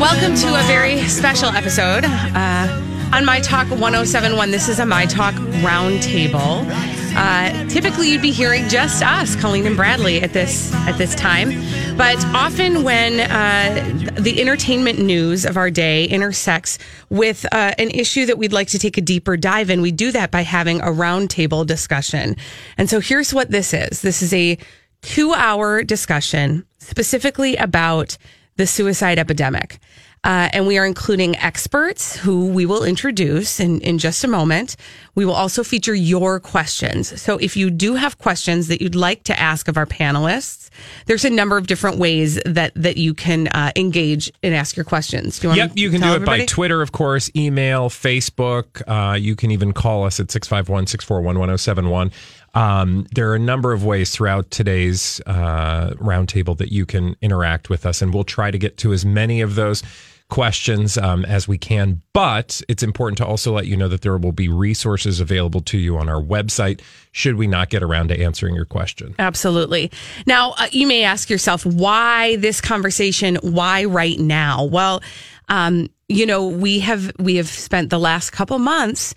welcome to a very special episode uh, on My Talk 1071. This is a My Talk roundtable. Uh, typically, you'd be hearing just us, Colleen and Bradley, at this at this time. But often, when uh, the entertainment news of our day intersects with uh, an issue that we'd like to take a deeper dive in, we do that by having a roundtable discussion. And so, here's what this is: this is a two-hour discussion specifically about the suicide epidemic. Uh, and we are including experts who we will introduce in, in just a moment. We will also feature your questions. So if you do have questions that you'd like to ask of our panelists, there's a number of different ways that, that you can uh, engage and ask your questions. Do you yep, you can do it everybody? by Twitter, of course, email, Facebook. Uh, you can even call us at 651 641 1071. Um, there are a number of ways throughout today's uh, roundtable that you can interact with us, and we'll try to get to as many of those questions um, as we can. But it's important to also let you know that there will be resources available to you on our website should we not get around to answering your question. Absolutely. Now, uh, you may ask yourself, why this conversation? Why right now? Well, um, you know, we have we have spent the last couple months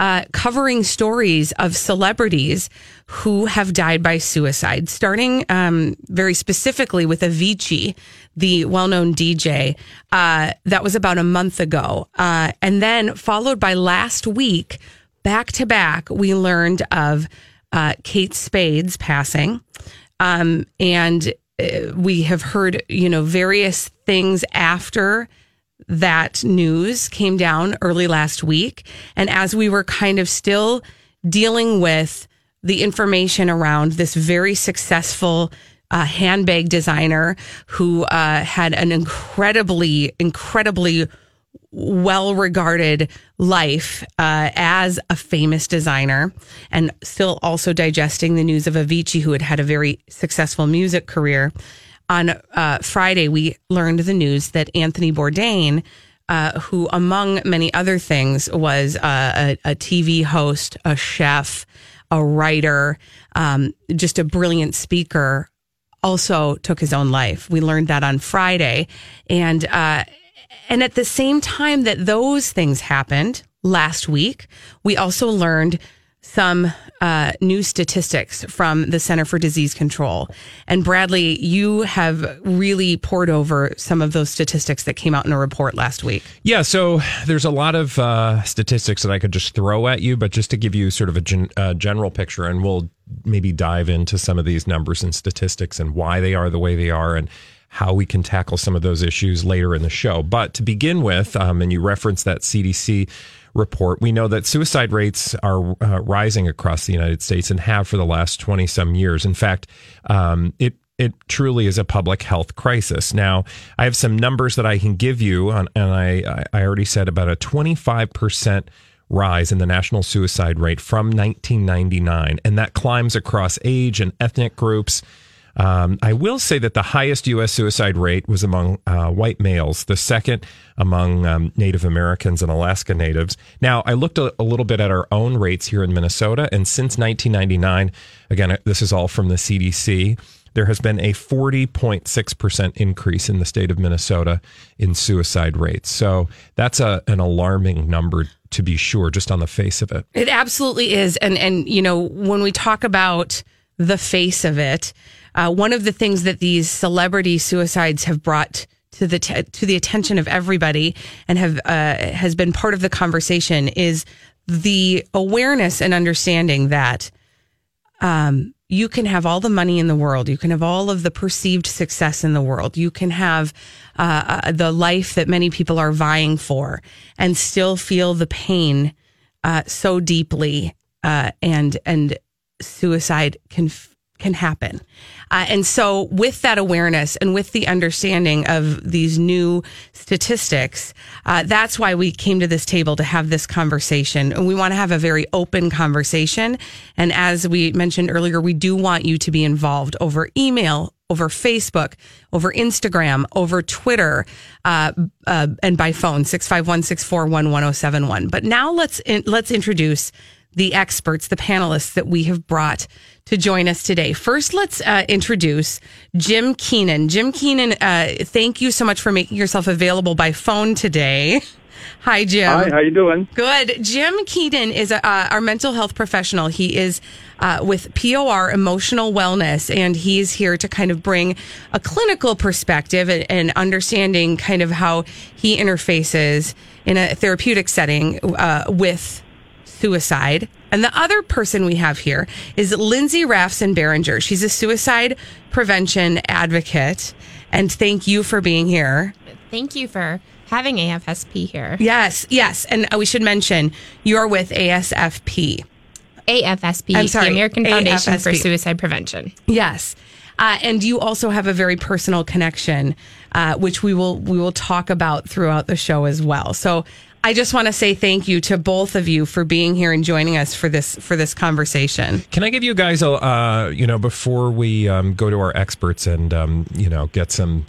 uh, covering stories of celebrities who have died by suicide, starting um, very specifically with Avicii, the well known DJ. Uh, that was about a month ago. Uh, and then followed by last week, back to back, we learned of uh, Kate Spade's passing. Um, and uh, we have heard, you know, various things after that news came down early last week. And as we were kind of still dealing with the information around this very successful uh, handbag designer who uh, had an incredibly, incredibly well regarded life uh, as a famous designer and still also digesting the news of Avicii, who had had a very successful music career on uh, Friday, we learned the news that Anthony Bourdain, uh, who, among many other things, was uh, a, a, TV host, a chef, a writer, um, just a brilliant speaker, also took his own life. We learned that on Friday, and uh, and at the same time that those things happened last week, we also learned some uh, new statistics from the Center for Disease Control. And Bradley, you have really poured over some of those statistics that came out in a report last week. Yeah, so there's a lot of uh, statistics that I could just throw at you, but just to give you sort of a gen- uh, general picture, and we'll maybe dive into some of these numbers and statistics and why they are the way they are and how we can tackle some of those issues later in the show. But to begin with, um, and you referenced that CDC report, we know that suicide rates are uh, rising across the United States and have for the last 20 some years. In fact, um, it it truly is a public health crisis. Now, I have some numbers that I can give you, on, and I, I already said about a 25% rise in the national suicide rate from 1999, and that climbs across age and ethnic groups. Um, I will say that the highest U.S. suicide rate was among uh, white males, the second among um, Native Americans and Alaska Natives. Now, I looked a, a, little bit at our own rates here in Minnesota, and since 1999, again, this is all from the CDC, there has been a 40.6% increase in the state of Minnesota in suicide rates. So that's a, an alarming number to be sure, just on the face of it. It absolutely is. And, and, you know, when we talk about the face of it, uh, one of the things that these celebrity suicides have brought to the t- to the attention of everybody and have uh, has been part of the conversation is the awareness and understanding that um, you can have all the money in the world, you can have all of the perceived success in the world, you can have uh, uh the life that many people are vying for, and still feel the pain uh, so deeply, uh, and and suicide can can happen. Uh, and so, with that awareness and with the understanding of these new statistics, uh, that's why we came to this table to have this conversation. And we want to have a very open conversation. And as we mentioned earlier, we do want you to be involved over email, over Facebook, over Instagram, over Twitter, uh, uh, and by phone, 651 641 1071. But now let's, in, let's introduce the experts, the panelists that we have brought to join us today. First, let's uh, introduce Jim Keenan. Jim Keenan, uh, thank you so much for making yourself available by phone today. Hi, Jim. Hi, how you doing? Good. Jim Keenan is uh, our mental health professional. He is uh, with POR Emotional Wellness, and he's here to kind of bring a clinical perspective and, and understanding kind of how he interfaces in a therapeutic setting uh, with suicide. And the other person we have here is Lindsay Rafson Barringer. She's a suicide prevention advocate. And thank you for being here. Thank you for having AFSP here. Yes, yes. And we should mention you're with ASFP. AFSP, I'm sorry, the American Foundation for Suicide Prevention. Yes. Uh, and you also have a very personal connection, uh, which we will we will talk about throughout the show as well. So I just want to say thank you to both of you for being here and joining us for this for this conversation. Can I give you guys a, uh, you know, before we um, go to our experts and, um, you know, get some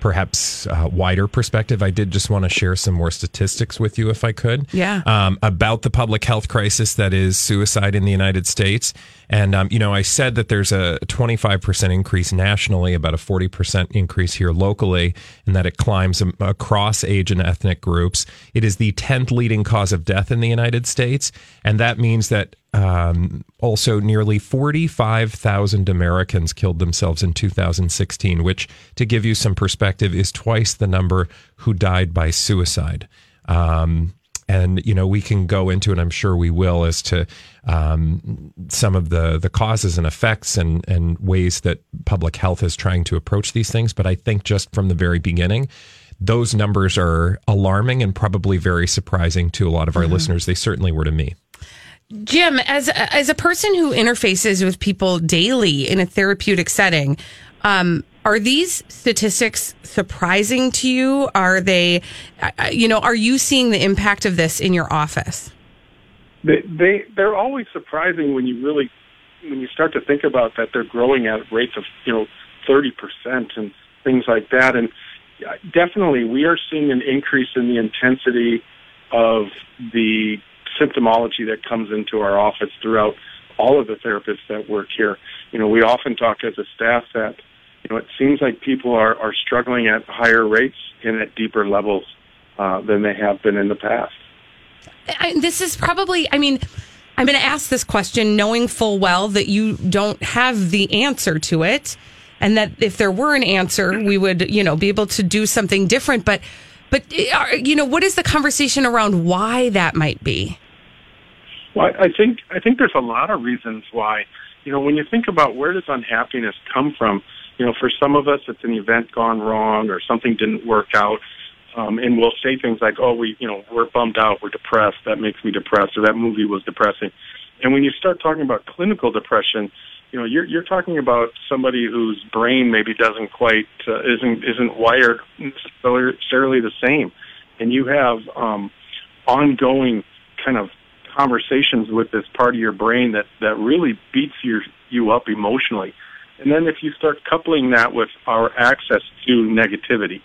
perhaps uh, wider perspective, I did just want to share some more statistics with you if I could. Yeah. Um, about the public health crisis that is suicide in the United States. And, um, you know, I said that there's a 25% increase nationally, about a 40% increase here locally, and that it climbs across age and ethnic groups. It is the 10th leading cause of death in the United States. And that means that um, also nearly 45,000 Americans killed themselves in 2016, which, to give you some perspective, is twice the number who died by suicide. Um, and you know we can go into and I'm sure we will as to um, some of the the causes and effects and and ways that public health is trying to approach these things. But I think just from the very beginning, those numbers are alarming and probably very surprising to a lot of our listeners. They certainly were to me. Jim, as a, as a person who interfaces with people daily in a therapeutic setting, um, are these statistics surprising to you? Are they, uh, you know, are you seeing the impact of this in your office? They, they they're always surprising when you really when you start to think about that they're growing at rates of you know thirty percent and things like that. And uh, definitely, we are seeing an increase in the intensity of the symptomology that comes into our office throughout all of the therapists that work here. You know, we often talk as a staff that you know it seems like people are are struggling at higher rates and at deeper levels uh, than they have been in the past. I, this is probably, I mean, I'm going to ask this question knowing full well that you don't have the answer to it. And that if there were an answer, we would, you know, be able to do something different. But, but, uh, you know, what is the conversation around why that might be? Well, I I think I think there's a lot of reasons why. You know, when you think about where does unhappiness come from, you know, for some of us it's an event gone wrong or something didn't work out, um, and we'll say things like, "Oh, we, you know, we're bummed out, we're depressed. That makes me depressed," or "That movie was depressing." And when you start talking about clinical depression, you know, you're you're talking about somebody whose brain maybe doesn't quite uh, isn't isn't wired necessarily the same, and you have um, ongoing kind of conversations with this part of your brain that that really beats your you up emotionally. And then if you start coupling that with our access to negativity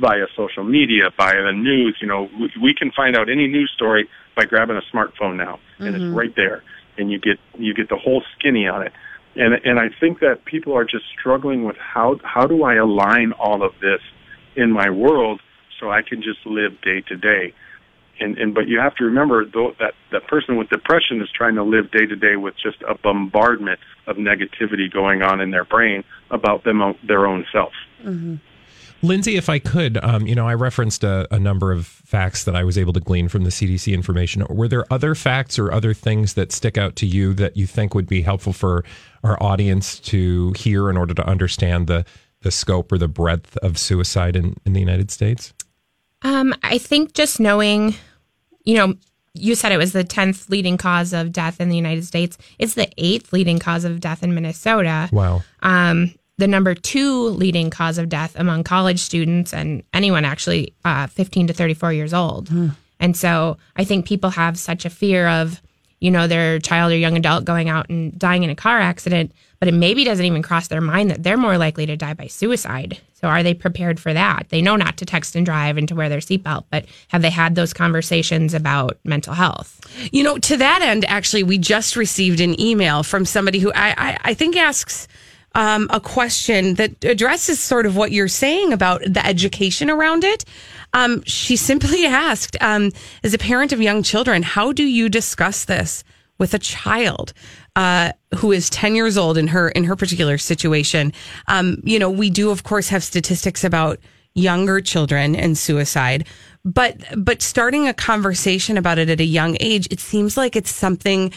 via social media, via the news, you know, we, we can find out any news story by grabbing a smartphone now, and it's mm-hmm. right there, and you get you get the whole skinny on it. And and I think that people are just struggling with how how do I align all of this in my world so I can just live day to day and and but you have to remember though that that person with depression is trying to live day to day with just a bombardment of negativity going on in their brain about them their own self. Lindsay, if I could, um, you know, I referenced a, a number of facts that I was able to glean from the CDC information. Were there other facts or other things that stick out to you that you think would be helpful for our audience to hear in order to understand the the scope or the breadth of suicide in, in the United States? Um, I think just knowing, you know, you said it was the 10th leading cause of death in the United States. It's the eighth leading cause of death in Minnesota. Wow. Um, the number two leading cause of death among college students and anyone actually uh, 15 to 34 years old. And so I think people have such a fear of, you know, their child or young adult going out and dying in a car accident, but it maybe doesn't even cross their mind that they're more likely to die by suicide. So are they prepared for that? They know not to text and drive and to wear their seatbelt, but have they had those conversations about mental health? You know, to that end, actually, we just received an email from somebody who I, I, I think asks um, a question that addresses sort of what you're saying about the education around it. Um, she simply asked, um, as a parent of young children, how do you discuss this with a child? Uh, who is 10 years old in her in her particular situation. Um, you know we do of course have statistics about younger children and suicide but but starting a conversation about it at a young age it seems like it's something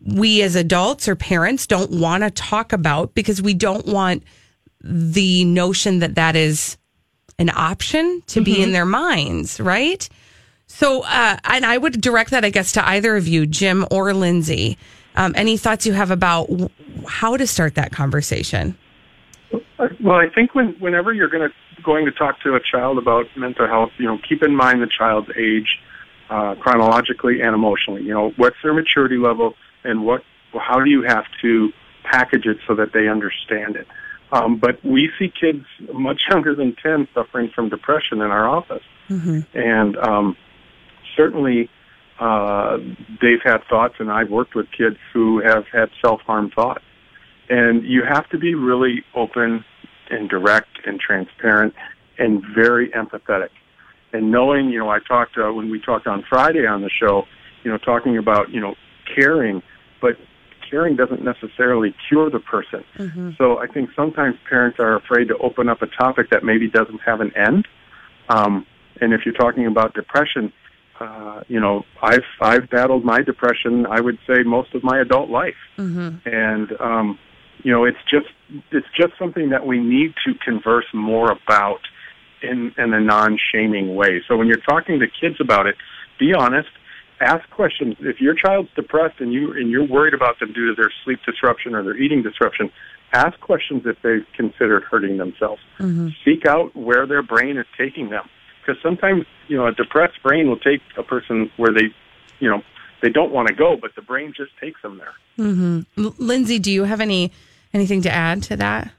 we as adults or parents don't want to talk about because we don't want the notion that that is an option to be in their minds right? So uh, and i would direct that i guess to either of you jim or lindsay um, any thoughts you have about w- how to start that conversation? Well, I think when whenever you're going to going to talk to a child about mental health, you know, keep in mind the child's age, uh, chronologically and emotionally. You know, what's their maturity level, and what how do you have to package it so that they understand it. Um, but we see kids much younger than ten suffering from depression in our office, mm-hmm. and um, certainly uh, they've had thoughts, and I've worked with kids who have had self-harm thoughts. And you have to be really open and direct and transparent and very empathetic. And knowing, you know, I talked uh, when we talked on Friday on the show, you know, talking about, you know, caring, but caring doesn't necessarily cure the person. Mm-hmm. So I think sometimes parents are afraid to open up a topic that maybe doesn't have an end. Um, and if you're talking about depression, uh, you know, I've I've battled my depression. I would say most of my adult life, mm-hmm. and um, you know, it's just it's just something that we need to converse more about in in a non-shaming way. So when you're talking to kids about it, be honest. Ask questions. If your child's depressed and you and you're worried about them due to their sleep disruption or their eating disruption, ask questions if they've considered hurting themselves. Mm-hmm. Seek out where their brain is taking them because sometimes you know a depressed brain will take a person where they, you know, they don't want to go, but the brain just takes them there. Mm-hmm. L- Lindsay, do you have any anything to add to that?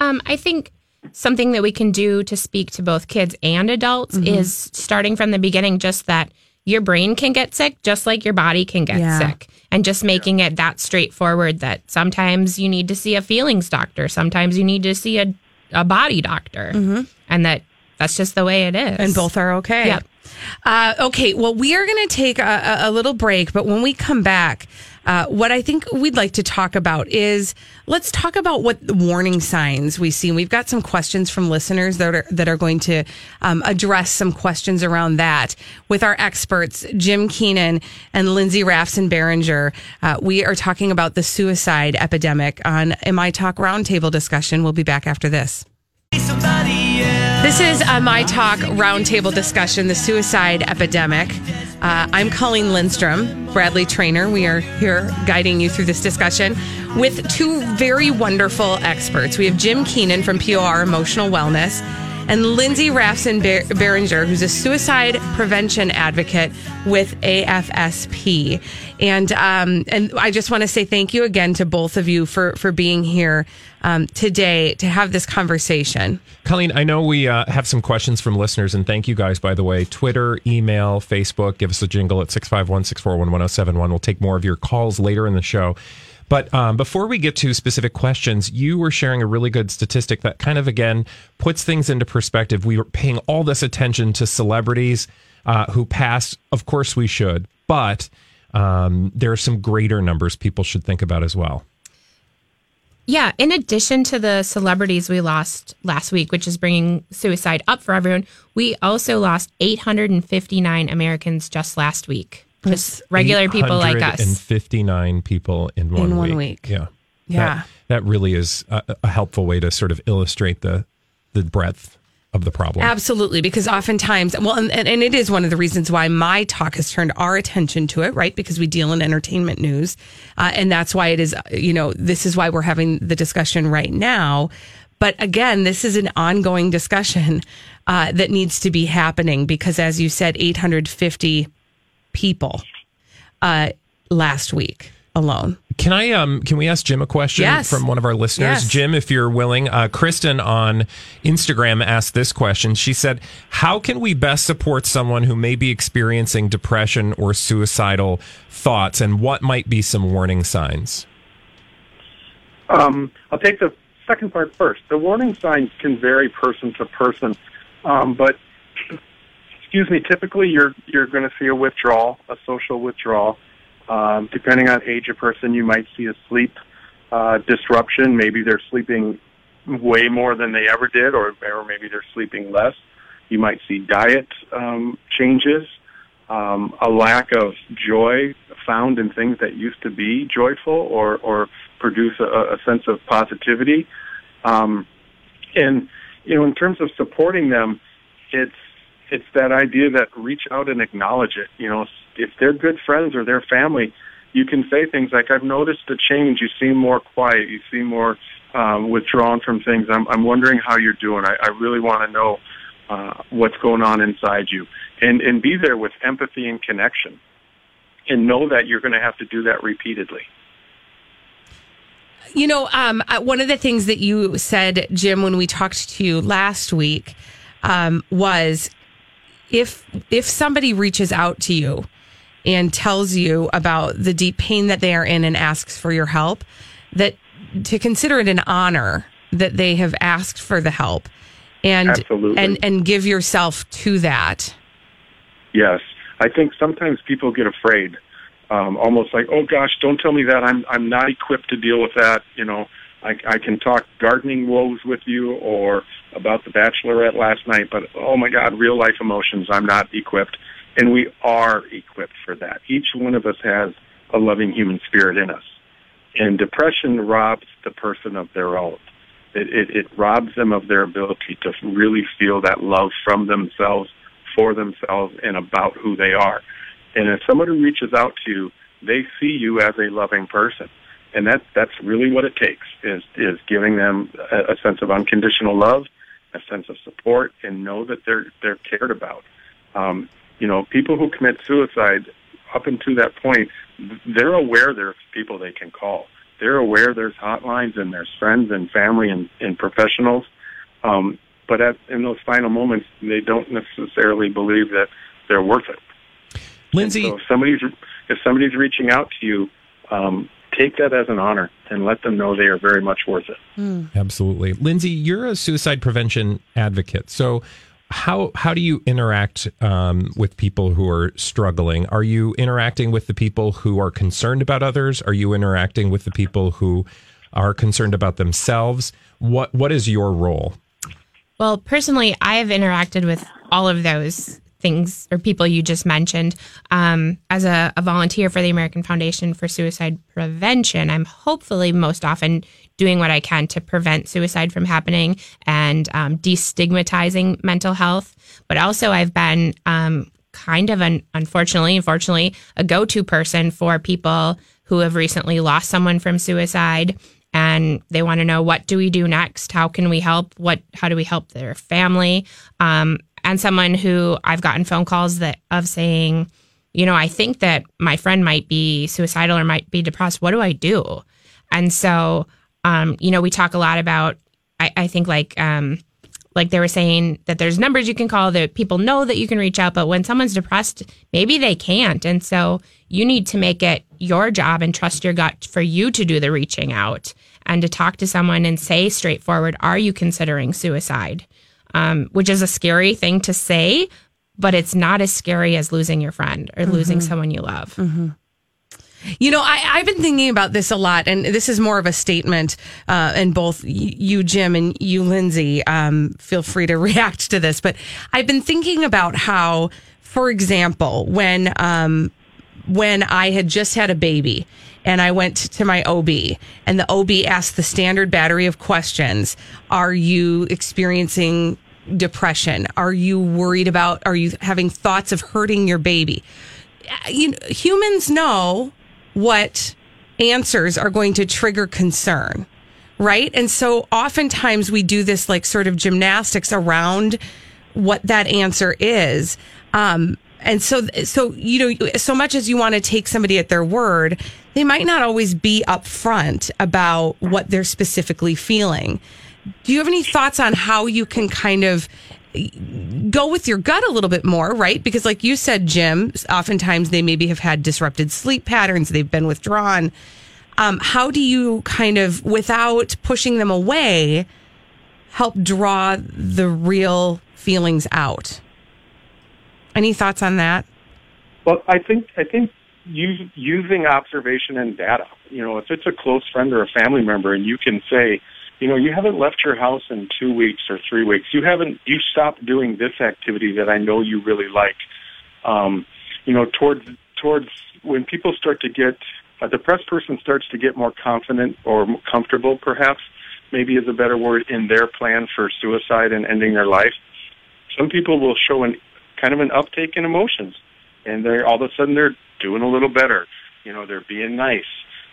Um, I think something that we can do to speak to both kids and adults mm-hmm. is starting from the beginning, just that your brain can get sick just like your body can get yeah. sick and just making yeah. it that straightforward that sometimes you need to see a feelings doctor sometimes you need to see a, a body doctor mm-hmm. and that that's just the way it is. And both are okay. Yep. Uh, okay, well, we are going to take a, a, little break, but when we come back, uh, what I think we'd like to talk about is let's talk about what warning signs we see. And we've got some questions from listeners that are that are going to um, address some questions around that with our experts, Jim Keenan and Lindsay Rafson Barringer. Uh, we are talking about the suicide epidemic on My Talk Roundtable discussion. We'll be back after this. This is a My Talk roundtable discussion, the suicide epidemic. Uh, I'm Colleen Lindstrom, Bradley Trainer. We are here guiding you through this discussion with two very wonderful experts. We have Jim Keenan from POR Emotional Wellness and Lindsay Rafson Barringer, who's a suicide prevention advocate with AFSP. And um, and I just want to say thank you again to both of you for for being here um, today to have this conversation. Colleen, I know we uh, have some questions from listeners, and thank you guys, by the way. Twitter, email, Facebook, give us a jingle at 651 641 1071. We'll take more of your calls later in the show. But um, before we get to specific questions, you were sharing a really good statistic that kind of, again, puts things into perspective. We were paying all this attention to celebrities uh, who passed. Of course, we should. But um, there are some greater numbers people should think about as well. Yeah, in addition to the celebrities we lost last week, which is bringing suicide up for everyone, we also lost 859 Americans just last week. Just regular people like us. And 59 people in one in week. week. Yeah. Yeah. That, that really is a, a, helpful way to sort of illustrate the the breadth of the problem. Absolutely, because oftentimes, well, and, and it is one of the reasons why my talk has turned our attention to it, right? Because we deal in entertainment news. Uh, and that's why it is, you know, this is why we're having the discussion right now. But again, this is an ongoing discussion uh, that needs to be happening because, as you said, 850 people uh, last week. alone. Can I um can we ask Jim a question Yes. from one of our listeners? Yes. Jim, if you're willing, uh, Kristen on Instagram asked this question. She said, "How can we best support someone who may be experiencing depression or suicidal thoughts, and what might be some warning signs?" Um, I'll take the second part first. The warning signs can vary person to person, um, but excuse me. Typically, you're you're going to see a withdrawal, a social withdrawal. Um, depending on age of person, you might see a sleep uh, disruption. Maybe they're sleeping way more than they ever did, or or maybe they're sleeping less. You might see diet um, changes, um, a lack of joy found in things that used to be joyful or or produce a, a sense of positivity. Um, and you know, in terms of supporting them, it's it's that idea that reach out and acknowledge it. You know, if they're good friends or their family, you can say things like, "I've noticed a change. You seem more quiet. You seem more um, withdrawn from things. I'm, I'm wondering how you're doing. I, I really want to know uh, what's going on inside you, and and be there with empathy and connection, and know that you're going to have to do that repeatedly." You know, um, one of the things that you said, Jim, when we talked to you last week, um, was if if somebody reaches out to you and tells you about the deep pain that they are in and asks for your help, that to consider it an honor that they have asked for the help, and Absolutely. and and give yourself to that. Yes, I think sometimes people get afraid, um, almost like, "Oh gosh, don't tell me that. I'm I'm not equipped to deal with that." You know, I, I can talk gardening woes with you or about the Bachelorette last night, but oh my God, real life emotions. I'm not equipped, and we are equipped for that. Each one of us has a loving human spirit in us, and depression robs the person of their own. It, it, it robs them of their ability to really feel that love from themselves for themselves and about who they are. And if somebody reaches out to you, they see you as a loving person. And that that's really what it takes is is giving them a, a sense of unconditional love, a sense of support, and know that they're they're cared about. Um, you know, people who commit suicide up until that point, they're aware there's people they can call. They're aware there's hotlines and there's friends and family and, and professionals. Um, but at, in those final moments, they don't necessarily believe that they're worth it. Lindsay, So if somebody's if somebody's reaching out to you, um, take that as an honor and let them know they are very much worth it. Absolutely. Lindsay, you're a suicide prevention advocate. So how how do you interact um, with people who are struggling? Are you interacting with the people who are concerned about others? Are you interacting with the people who are concerned about themselves? What what is your role? Well, personally, I have interacted with all of those things or people you just mentioned. Um, as a, a volunteer for the American Foundation for Suicide Prevention, I'm hopefully most often doing what I can to prevent suicide from happening and um, destigmatizing mental health. But also, I've been um, kind of an unfortunately, unfortunately, a go-to person for people who have recently lost someone from suicide and they want to know what do we do next how can we help what how do we help their family um, and someone who i've gotten phone calls that of saying you know i think that my friend might be suicidal or might be depressed. What do i do? And so um, you know we talk a lot about i, I think like um, like they were saying that there's numbers you can call that people know that you can reach out but when someone's depressed maybe they can't. And so you need to make it your job and trust your gut for you to do the reaching out and to talk to someone and say straightforward are you considering suicide um, which is a scary thing to say but it's not as scary as losing your friend or losing someone you love You know, I, I've been thinking about this a lot, and this is more of a statement. Uh, and both you, Jim, and you, Lindsay, um, feel free to react to this. But I've been thinking about how, for example, when um, when I had just had a baby and I went to my OB, and the OB asked the standard battery of questions: Are you experiencing depression? Are you worried about? Are you having thoughts of hurting your baby? you know, humans know what answers are going to trigger concern, right? And so oftentimes we do this like sort of gymnastics around what that answer is. Um, and so so you know so much as you want to take somebody at their word they might not always be upfront about what they're specifically feeling do you have any thoughts on how you can kind of go with your gut a little bit more right because like you said jim oftentimes they maybe have had disrupted sleep patterns they've been withdrawn um, how do you kind of without pushing them away help draw the real feelings out any thoughts on that? Well, I think I think use, using observation and data. You know, if it's a close friend or a family member, and you can say, you know, you haven't left your house in two weeks or three weeks. You haven't. You stopped doing this activity that I know you really like. Um, you know, towards towards when people start to get a depressed person starts to get more confident or comfortable, perhaps maybe is a better word in their plan for suicide and ending their life. Some people will show an kind of an uptake in emotions, and they're all of a sudden they're doing a little better. You know, they're being nice.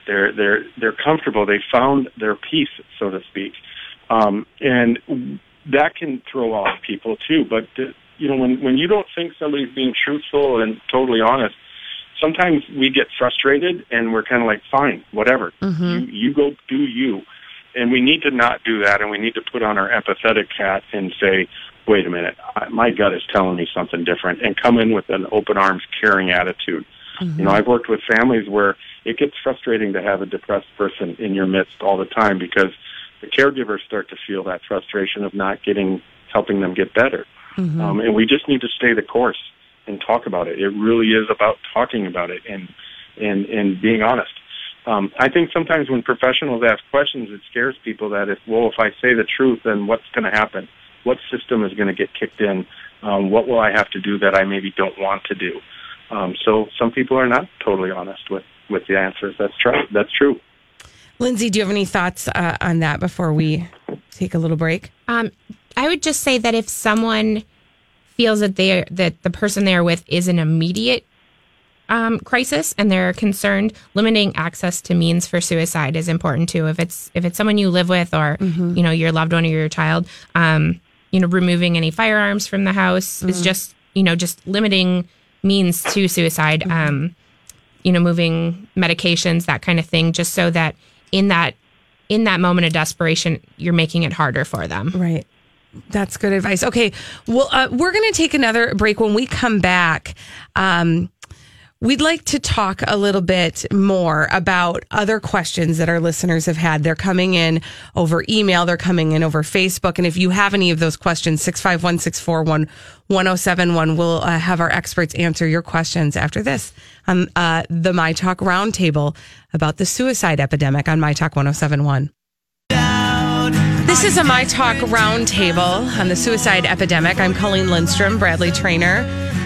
They're they're they're comfortable. They found their peace, so to speak, um, and that can throw off people too. But the, you know, when when you don't think somebody's being truthful and totally honest, sometimes we get frustrated and we're kind of like, fine, whatever. Mm-hmm. You, you go do you. And we need to not do that, and we need to put on our empathetic hat and say, wait a minute, my gut is telling me something different, and come in with an open arms, caring attitude. Mm-hmm. You know, I've worked with families where it gets frustrating to have a depressed person in your midst all the time because the caregivers start to feel that frustration of not getting, helping them get better. Mm-hmm. Um, and we just need to stay the course and talk about it. It really is about talking about it and and and being honest. Um, I think sometimes when professionals ask questions, it scares people that if well, if I say the truth, then what's going to happen? what system is going to get kicked in? Um, what will I have to do that I maybe don't want to do? Um, so some people are not totally honest with, with the answers. That's true. That's true. Lindsay, do you have any thoughts uh, on that before we take a little break? Um, I would just say that if someone feels that they that the person they're with is an immediate um, crisis and they're concerned, limiting access to means for suicide is important too. If it's if it's someone you live with or mm-hmm. you know your loved one or your child, um, you know, removing any firearms from the house mm. is just, you know, just limiting means to suicide. Mm-hmm. Um, you know, moving medications, that kind of thing, just so that in that in that moment of desperation, you're making it harder for them. Right. That's good advice. Okay. Well, uh, we're going to take another break. When we come back, um, We'd like to talk a little bit more about other questions that our listeners have had. They're coming in over email, they're coming in over Facebook. And if you have any of those questions, 651 641 1071, we'll uh, have our experts answer your questions after this on uh, the My Talk Roundtable about the suicide epidemic on My Talk 1071. This is a My Talk Roundtable on the suicide epidemic. I'm Colleen Lindstrom, Bradley Traynor.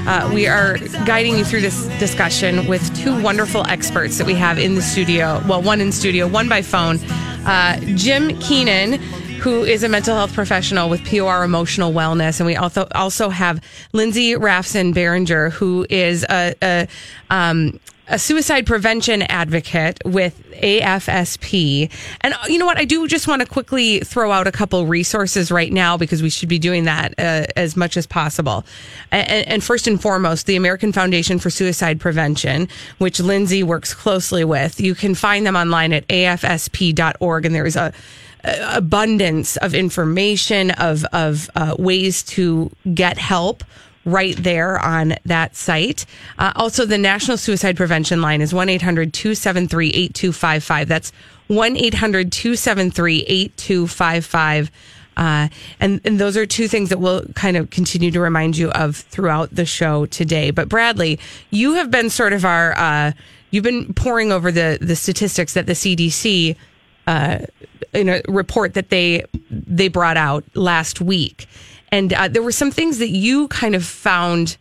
Uh, we are guiding you through this discussion with two wonderful experts that we have in the studio. Well, one in studio, one by phone. Uh, Jim Keenan, who is a mental health professional with POR Emotional Wellness, and we also also have Lindsay Rafson Barringer, who is a, a um, a suicide prevention advocate with AFSP. And you know what? I do just want to quickly throw out a couple resources right now because we should be doing that uh, as much as possible. And, and, first and foremost, the American Foundation for Suicide Prevention, which Lindsay works closely with. You can find them online at afsp.org, and there's a abundance of information of of uh, ways to get help right there on that site. Uh, also, the National Suicide Prevention Line is 1 800 273 8255. That's 1 800 273 8255. Uh, and, and those are two things that we'll kind of continue to remind you of throughout the show today. But Bradley, you have been sort of our, uh, you've been pouring over the, the statistics that the CDC, uh, in a report that they, they brought out last week. And uh, there were some things that you kind of found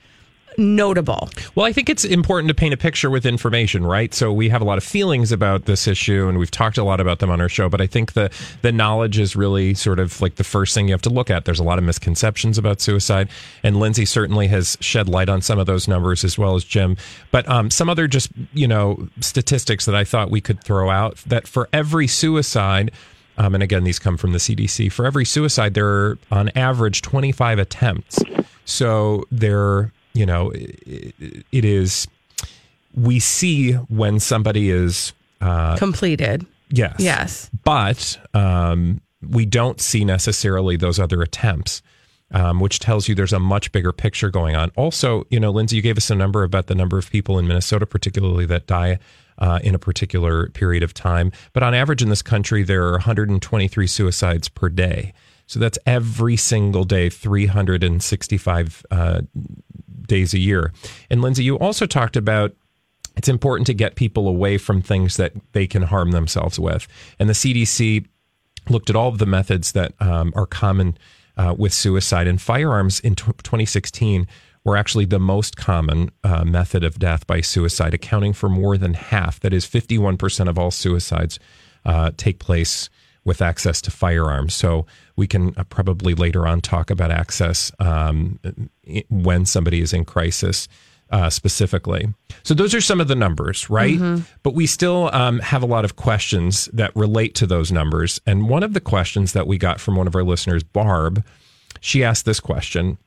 notable? Well, I think it's important to paint a picture with information, right? So we have a lot of feelings about this issue and we've talked a lot about them on our show, but I think the the knowledge is really sort of like the first thing you have to look at. There's a lot of misconceptions about suicide, and Lindsay certainly has shed light on some of those numbers as well as Jim. But um, some other just, you know, statistics that I thought we could throw out that for every suicide um, and again, these come from the CDC. For every suicide, there are on average 25 attempts. So there you know, it, it is, we see when somebody is Completed. Yes. Yes. But um, we don't see necessarily those other attempts, um, which tells you there's a much bigger picture going on. Also, you know, Lindsay, you gave us a number about the number of people in Minnesota, particularly that die. Uh, in a particular period of time. But on average in this country, there are 123 suicides per day. So that's every single day, 365 uh, days a year. And Lindsay, you also talked about it's important to get people away from things that they can harm themselves with. And the CDC looked at all of the methods that um, are common uh, with suicide, and firearms in t- 2016 were actually the most common uh, method of death by suicide, accounting for more than half. That is, 51% of all suicides uh, take place with access to firearms. So we can uh, probably later on talk about access um, when somebody is in crisis uh, specifically. So those are some of the numbers, right? But we still um, have a lot of questions that relate to those numbers. And one of the questions that we got from one of our listeners, Barb, she asked this question.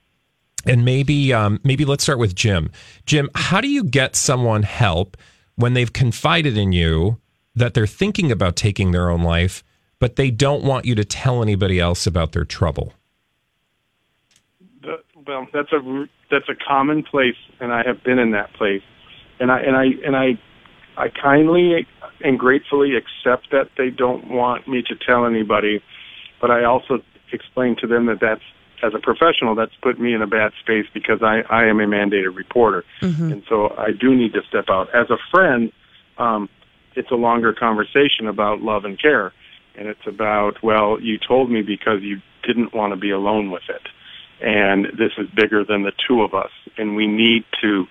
And maybe um, maybe let's start with Jim. Jim, how do you get someone help when they've confided in you that they're thinking about taking their own life, but they don't want you to tell anybody else about their trouble? Well, that's a that's a common place, and I have been in that place, and I and I and I I kindly and gratefully accept that they don't want me to tell anybody, but I also explain to them that that's as a professional that's put me in a bad space because I I am a mandated reporter, and so I do need to step out. As a friend, um, it's a longer conversation about love and care, and it's about well, you told me because you didn't want to be alone with it. And this is bigger than the two of us. And we need to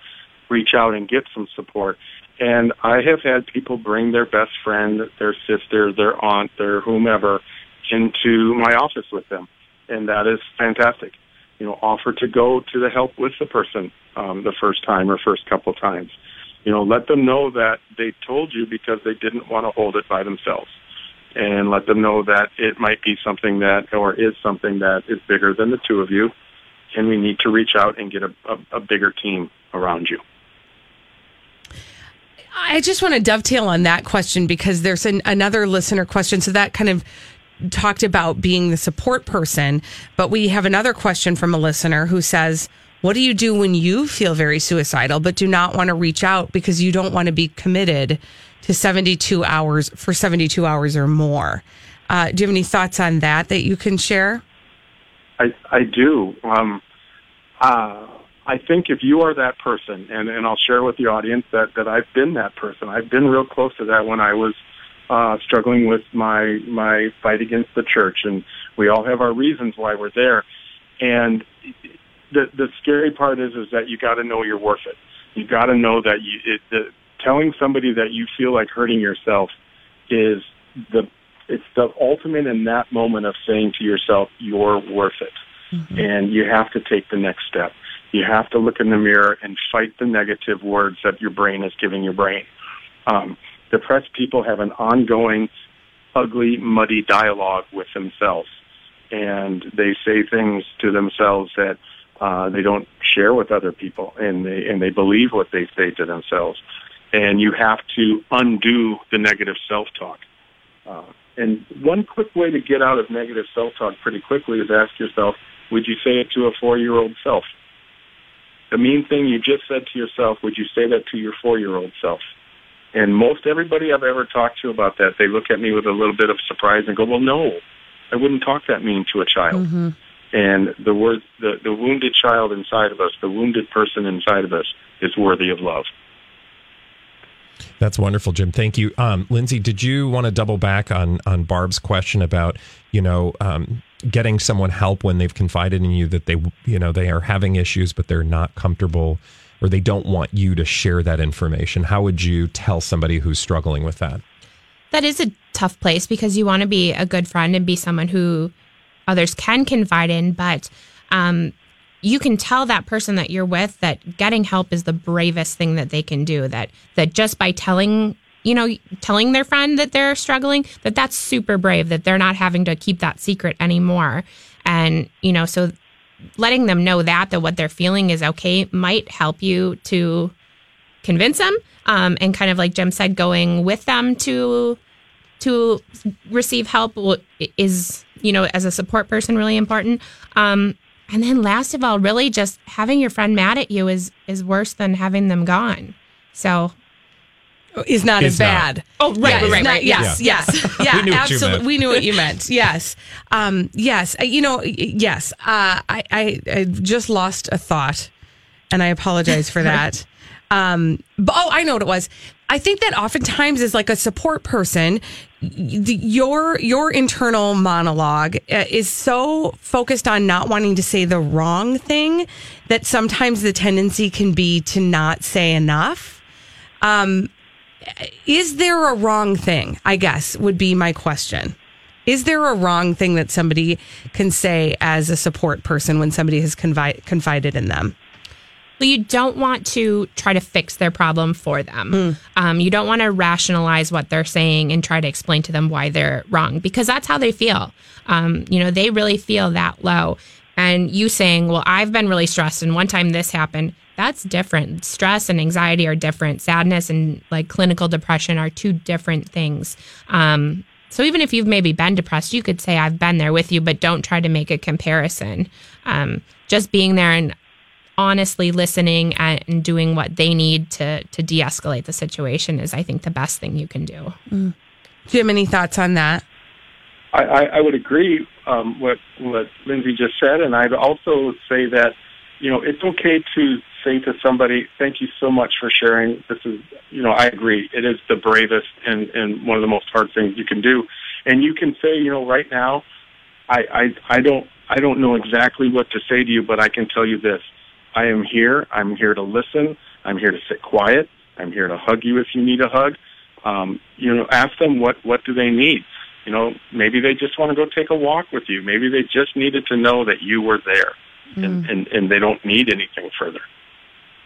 reach out and get some support. And i have had people bring their best friend their sister their aunt their whomever into my office with them and that is fantastic. You know offer to go to the help with the person um, the first time or first couple times. You know let them know that they told you because they didn't want to hold it by themselves. And let them know that it might be something that or is something that is bigger than the two of you. And we need to reach out and get a, a, a bigger team around you. I just want to dovetail on that question because there's an, another listener question. So that kind of talked about being the support person, but we have another question from a listener who says, "What do you do when you feel very suicidal but do not want to reach out because you don't want to be committed to 72 hours for 72 hours or more?" Uh, do you have any thoughts on that that you can share? I I do. Um, uh, I think if you are that person, and and I'll share with the audience that that I've been that person. I've been real close to that when I was uh, struggling with my my fight against the church, and we all have our reasons why we're there. And the the scary part is is that you got to know you're worth it. You got to know that you it, the, telling somebody that you feel like hurting yourself is the it's the ultimate in that moment of saying to yourself you're worth it. And you have to take the next step. You have to look in the mirror and fight the negative words that your brain is giving your brain. Um, depressed people have an ongoing ugly muddy dialogue with themselves and they say things to themselves that uh, they don't share with other people and they and they believe what they say to themselves and you have to undo the negative self-talk uh, and one quick way to get out of negative self-talk pretty quickly is ask yourself, would you say it to a four-year-old self? The mean thing you just said to yourself, would you say that to your four-year-old self? And most everybody I've ever talked to about that, they look at me with a little bit of surprise and go, well, no, I wouldn't talk that mean to a child. And the word, the, the wounded child inside of us, the wounded person inside of us is worthy of love. That's wonderful, Jim. Thank you. Um, Lindsay, did you want to double back on on Barb's question about you know um, getting someone help when they've confided in you that they you know they are having issues but they're not comfortable or they don't want you to share that information? How would you tell somebody who's struggling with that? that is a tough place because you want to be a good friend and be someone who others can confide in, but um, you can tell that person that you're with that getting help is the bravest thing that they can do. That that just by telling you know telling their friend that they're struggling that that's super brave that they're not having to keep that secret anymore and you know so letting them know that that what they're feeling is okay might help you to convince them um, and kind of like Jim said, going with them to to receive help is you know as a support person really important. Um, and then last of all, really just having your friend mad at you is is worse than having them gone. So is not Is as not. bad. Oh, right, Yeah, right, right, not- right. Yes, Yeah. yes, yeah, We knew what you absolutely. meant. We knew what you meant. Yes, um, yes. Uh, You know, yes. Uh, I, I, I just lost a thought, and I apologize for that. Um, but, oh, I know what it was. I think that oftentimes as like a support person, your your internal monologue uh, is so focused on not wanting to say the wrong thing that sometimes the tendency can be to not say enough is there a wrong thing? I guess would be my question. Is there a wrong thing that somebody can say as a support person when somebody has confi- confided in them? Well, you don't want to try to fix their problem for them. Um, you don't want to rationalize what they're saying and try to explain to them why they're wrong because that's how they feel. Um, you know, they really feel that low. And you saying, Well, I've been really stressed and one time this happened, that's different. Stress and anxiety are different. Sadness and like clinical depression are two different things. Um, so even if you've maybe been depressed, you could say, I've been there with you, but don't try to make a comparison. Um, just being there and honestly listening and and doing what they need to to de-escalate the situation is i think the best thing you can do Do you have any thoughts on that? I, I, I would agree um, what what Lindsay just said, and I'd also say that you know it's okay to say to somebody, "Thank you so much for sharing." This is you know I agree. It is the bravest and and one of the most hard things you can do, and you can say you know right now, I I, I don't I don't know exactly what to say to you, but I can tell you this: I am here. I'm here to listen. I'm here to sit quiet. I'm here to hug you if you need a hug. Um, you know, ask them what what do they need. You know, maybe they just want to go take a walk with you. Maybe they just needed to know that you were there, and, and and they don't need anything further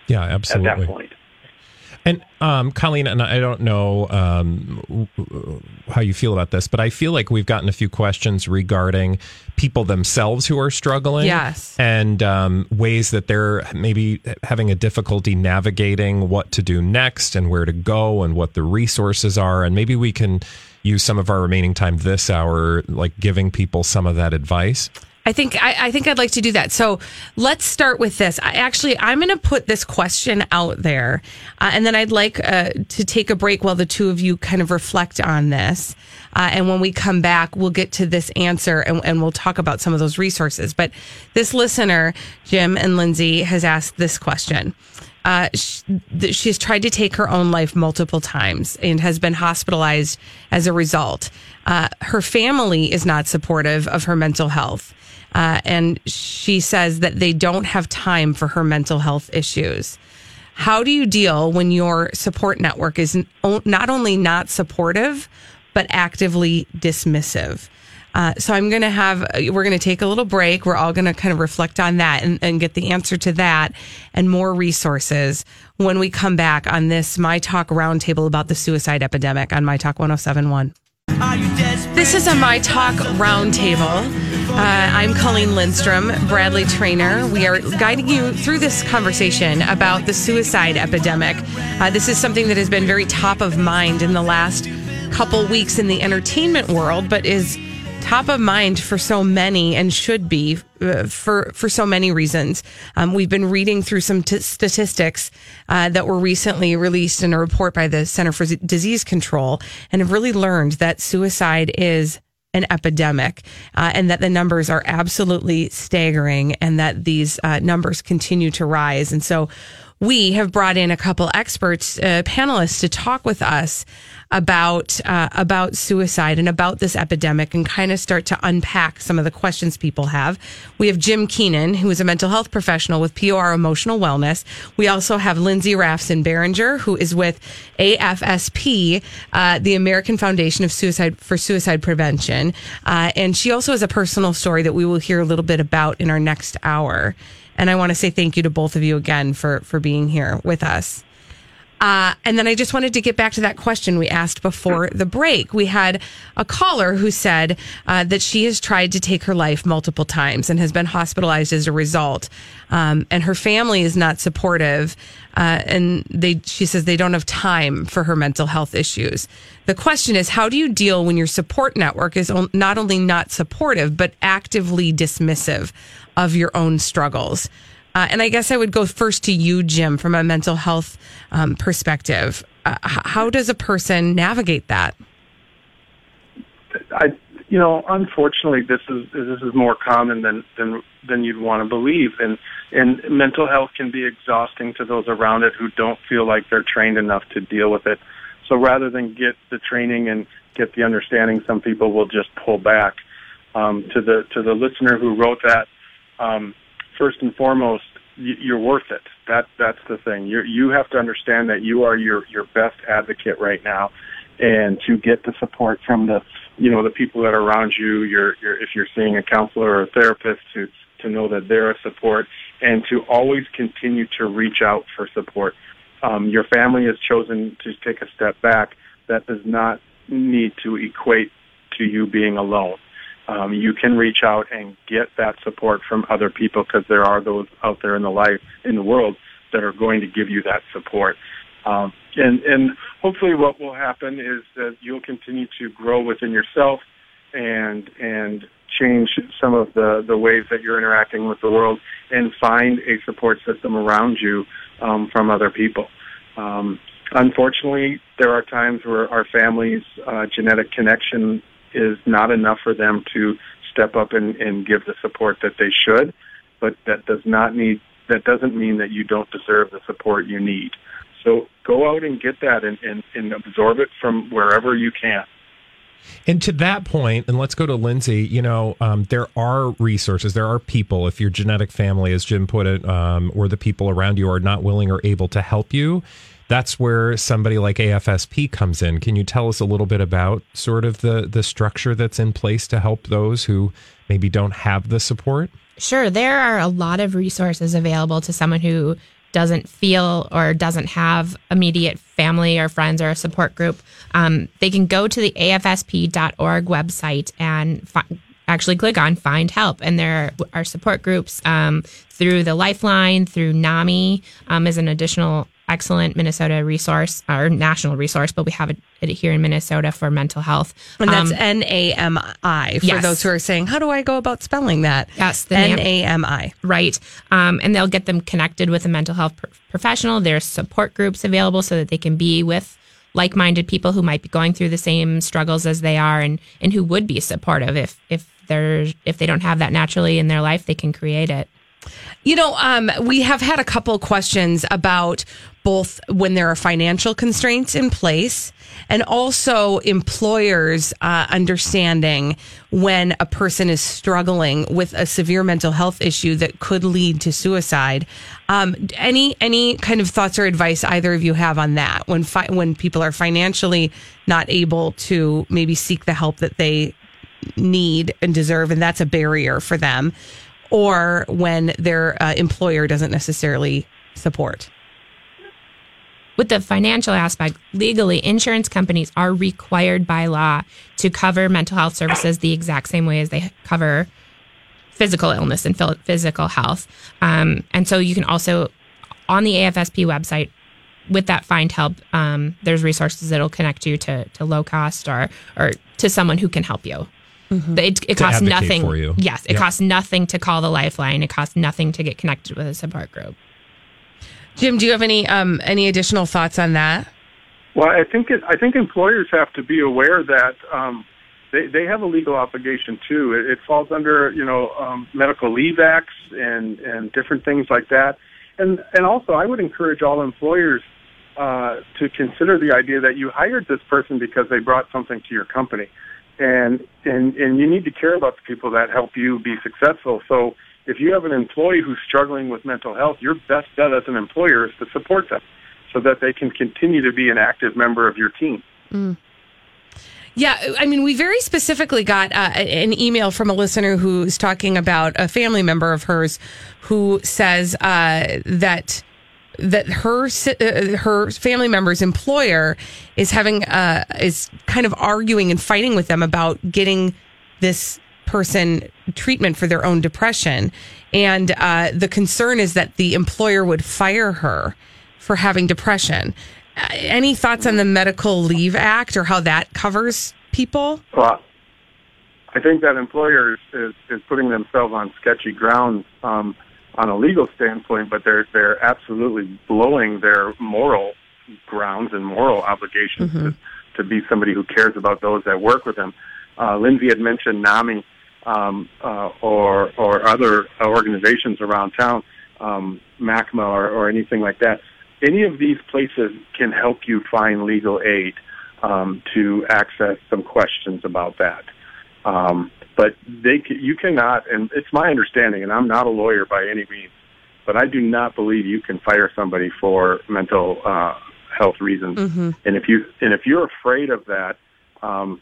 Yeah, absolutely. at absolutely. that point. And um, Colleen, and I don't know um, w- w- how you feel about this, but I feel like we've gotten a few questions regarding people themselves who are struggling. Yes. And um, ways that they're maybe having a difficulty navigating what to do next and where to go and what the resources are. And maybe we can use some of our remaining time this hour, like giving people some of that advice. I think I, I think I'd like to do that. So let's start with this. I actually I'm going to put this question out there, uh, and then I'd like uh, to take a break while the two of you kind of reflect on this. Uh, and when we come back, we'll get to this answer and, and we'll talk about some of those resources. But this listener, Jim and Lindsay, has asked this question. Uh, sh- she has tried to take her own life multiple times and has been hospitalized as a result. Uh, her family is not supportive of her mental health. Uh, and she says that they don't have time for her mental health issues. How do you deal when your support network is not only not supportive, but actively dismissive? Uh, so I'm going to have, we're going to take a little break. We're all going to kind of reflect on that and, and get the answer to that and more resources when we come back on this My Talk roundtable about the suicide epidemic on My Talk 1071. This is a My Talk roundtable. Uh, I'm Colleen Lindstrom, Bradley Trainer. We are guiding you through this conversation about the suicide epidemic. Uh, this is something that has been very top of mind in the last couple weeks in the entertainment world, but is top of mind for so many and should be uh, for for so many reasons. Um, we've been reading through some t- statistics uh, that were recently released in a report by the Center for Disease Control, and have really learned that suicide is an epidemic, uh, and that the numbers are absolutely staggering, and that these uh, numbers continue to rise. And so, we have brought in a couple experts, uh, panelists, to talk with us about uh, about suicide and about this epidemic, and kind of start to unpack some of the questions people have. We have Jim Keenan, who is a mental health professional with POR Emotional Wellness. We also have Lindsay Rafson Barringer, who is with AFSP, uh, the American Foundation of Suicide for Suicide Prevention, uh, and she also has a personal story that we will hear a little bit about in our next hour. And I want to say thank you to both of you again for for being here with us. Uh, and then I just wanted to get back to that question we asked before the break. We had a caller who said uh, that she has tried to take her life multiple times and has been hospitalized as a result. Um, and her family is not supportive. Uh, and they, she says they don't have time for her mental health issues. The question is, how do you deal when your support network is not only not supportive, but actively dismissive of your own struggles? Uh, and I guess I would go first to you, Jim, from a mental health um, perspective. Uh, how does a person navigate that? I, you know, unfortunately, this is this is more common than than than you'd want to believe, and and mental health can be exhausting to those around it who don't feel like they're trained enough to deal with it. So rather than get the training and get the understanding, some people will just pull back. Um, to the to the listener who wrote that, um, first and foremost, you're worth it. That that's the thing. You you have to understand that you are your your best advocate right now, and to get the support from the you know the people that are around you. You're, you're if you're seeing a counselor or a therapist to to know that they're a support, and to always continue to reach out for support. Um, your family has chosen to take a step back. That does not need to equate to you being alone um, you can reach out and get that support from other people because there are those out there in the life in the world that are going to give you that support. Um, and and hopefully, what will happen is that you'll continue to grow within yourself and and change some of the the ways that you're interacting with the world and find a support system around you um, from other people. Um, unfortunately, there are times where our family's uh, genetic connection is not enough for them to step up and, and give the support that they should. But that does not need that doesn't mean that you don't deserve the support you need. So go out and get that and, and, and absorb it from wherever you can. And to that point, and let's go to Lindsay. You know, um, there are resources, there are people. If your genetic family, as Jim put it, um, or the people around you are not willing or able to help you, that's where somebody like AFSP comes in. Can you tell us a little bit about sort of the the structure that's in place to help those who maybe don't have the support? Sure, there are a lot of resources available to someone who doesn't feel or doesn't have immediate family or friends or a support group. Um, they can go to the afsp.org website and fi- actually click on find help and there are support groups um, through the lifeline through NAMI um, as an additional excellent Minnesota resource or national resource, but we have it, it here in Minnesota for mental health. And that's um, N A M I for yes. those who are saying, how do I go about spelling that? Yes, N A M I. Right. Um, and they'll get them connected with a mental health professional. There's support groups available so that they can be with like-minded people who might be going through the same struggles as they are and, and who would be supportive if, if they're, if they don't have that naturally in their life, they can create it. You know, um, we have had a couple questions about both when there are financial constraints in place and also employers uh, understanding when a person is struggling with a severe mental health issue that could lead to suicide. Um, any any kind of thoughts or advice either of you have on that when fi- when people are financially not able to maybe seek the help that they need and deserve, and that's a barrier for them or when their uh, employer doesn't necessarily support. With the financial aspect, legally, insurance companies are required by law to cover mental health services the exact same way as they cover physical illness and physical health. Um, and so you can also, on the AFSP website, with that find help, um, there's resources that'll connect you to, to low cost or, or to someone who can help you. Mm-hmm. It, it costs nothing. For you. Yes, it yep. costs nothing to call the lifeline. It costs nothing to get connected with a support group. Jim, do you have any um, any additional thoughts on that? Well, I think it, I think employers have to be aware that um, they they have a legal obligation too. It, it falls under you know um, medical leave acts and and different things like that. And and also, I would encourage all employers uh, to consider the idea that you hired this person because they brought something to your company and and and you need to care about the people that help you be successful. So if you have an employee who's struggling with mental health, your best bet as an employer is to support them so that they can continue to be an active member of your team. Mm. Yeah, I mean, we very specifically got uh, an email from a listener who's talking about a family member of hers who says uh, that that her uh, her family member's employer is having uh, is kind of arguing and fighting with them about getting this person treatment for their own depression, and uh, the concern is that the employer would fire her for having depression. Uh, any thoughts on the Medical Leave Act or how that covers people? Well, I think that employer is, is, putting themselves on sketchy grounds um, on a legal standpoint, but they're they're absolutely blowing their moral grounds and moral obligations to, to be somebody who cares about those that work with them. Uh, Lindsay had mentioned NAMI um, uh, or or other organizations around town, um, MACMA or, or anything like that. Any of these places can help you find legal aid um, to access some questions about that. Um, but they, ca- you cannot, and it's my understanding, and I'm not a lawyer by any means, but I do not believe you can fire somebody for mental uh, health reasons. And if you and if you're afraid of that, um,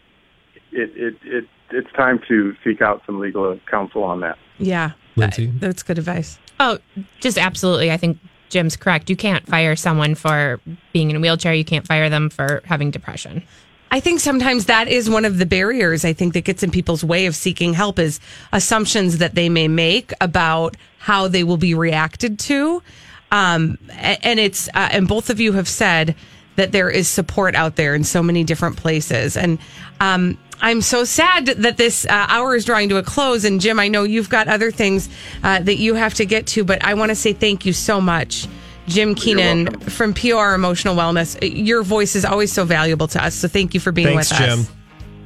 it, it it it's time to seek out some legal counsel on that. Yeah, Lindsay? Uh, that's good advice. Oh, just absolutely. I think Jim's correct. You can't fire someone for being in a wheelchair. You can't fire them for having depression. I think sometimes that is one of the barriers I think that gets in people's way of seeking help is assumptions that they may make about how they will be reacted to. Um, and it's, uh, and both of you have said that there is support out there in so many different places. And, um, I'm so sad that this uh, hour is drawing to a close. And Jim, I know you've got other things uh, that you have to get to, but I want to say thank you so much. Jim Keenan from POR Emotional Wellness. Your voice is always so valuable to us. So thank you for being Thanks, with us. Jim.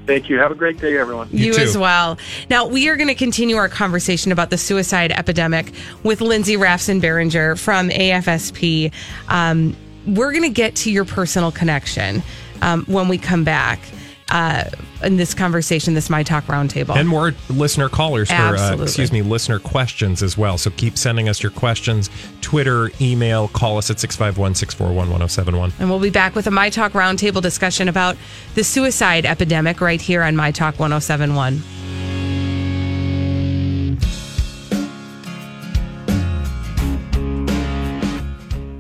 Thank you. Have a great day, everyone. You, too. as well. Now, we are going to continue our conversation about the suicide epidemic with Lindsay Rafson Barringer from AFSP. Um, we're going to get to your personal connection um, when we come back uh, in this conversation, this My Talk Roundtable. And more listener callers for, uh, excuse me, listener questions as well. So keep sending us your questions. Twitter, email, call us at 651 641 1071. And we'll be back with a My Talk Roundtable discussion about the suicide epidemic right here on My Talk 1071.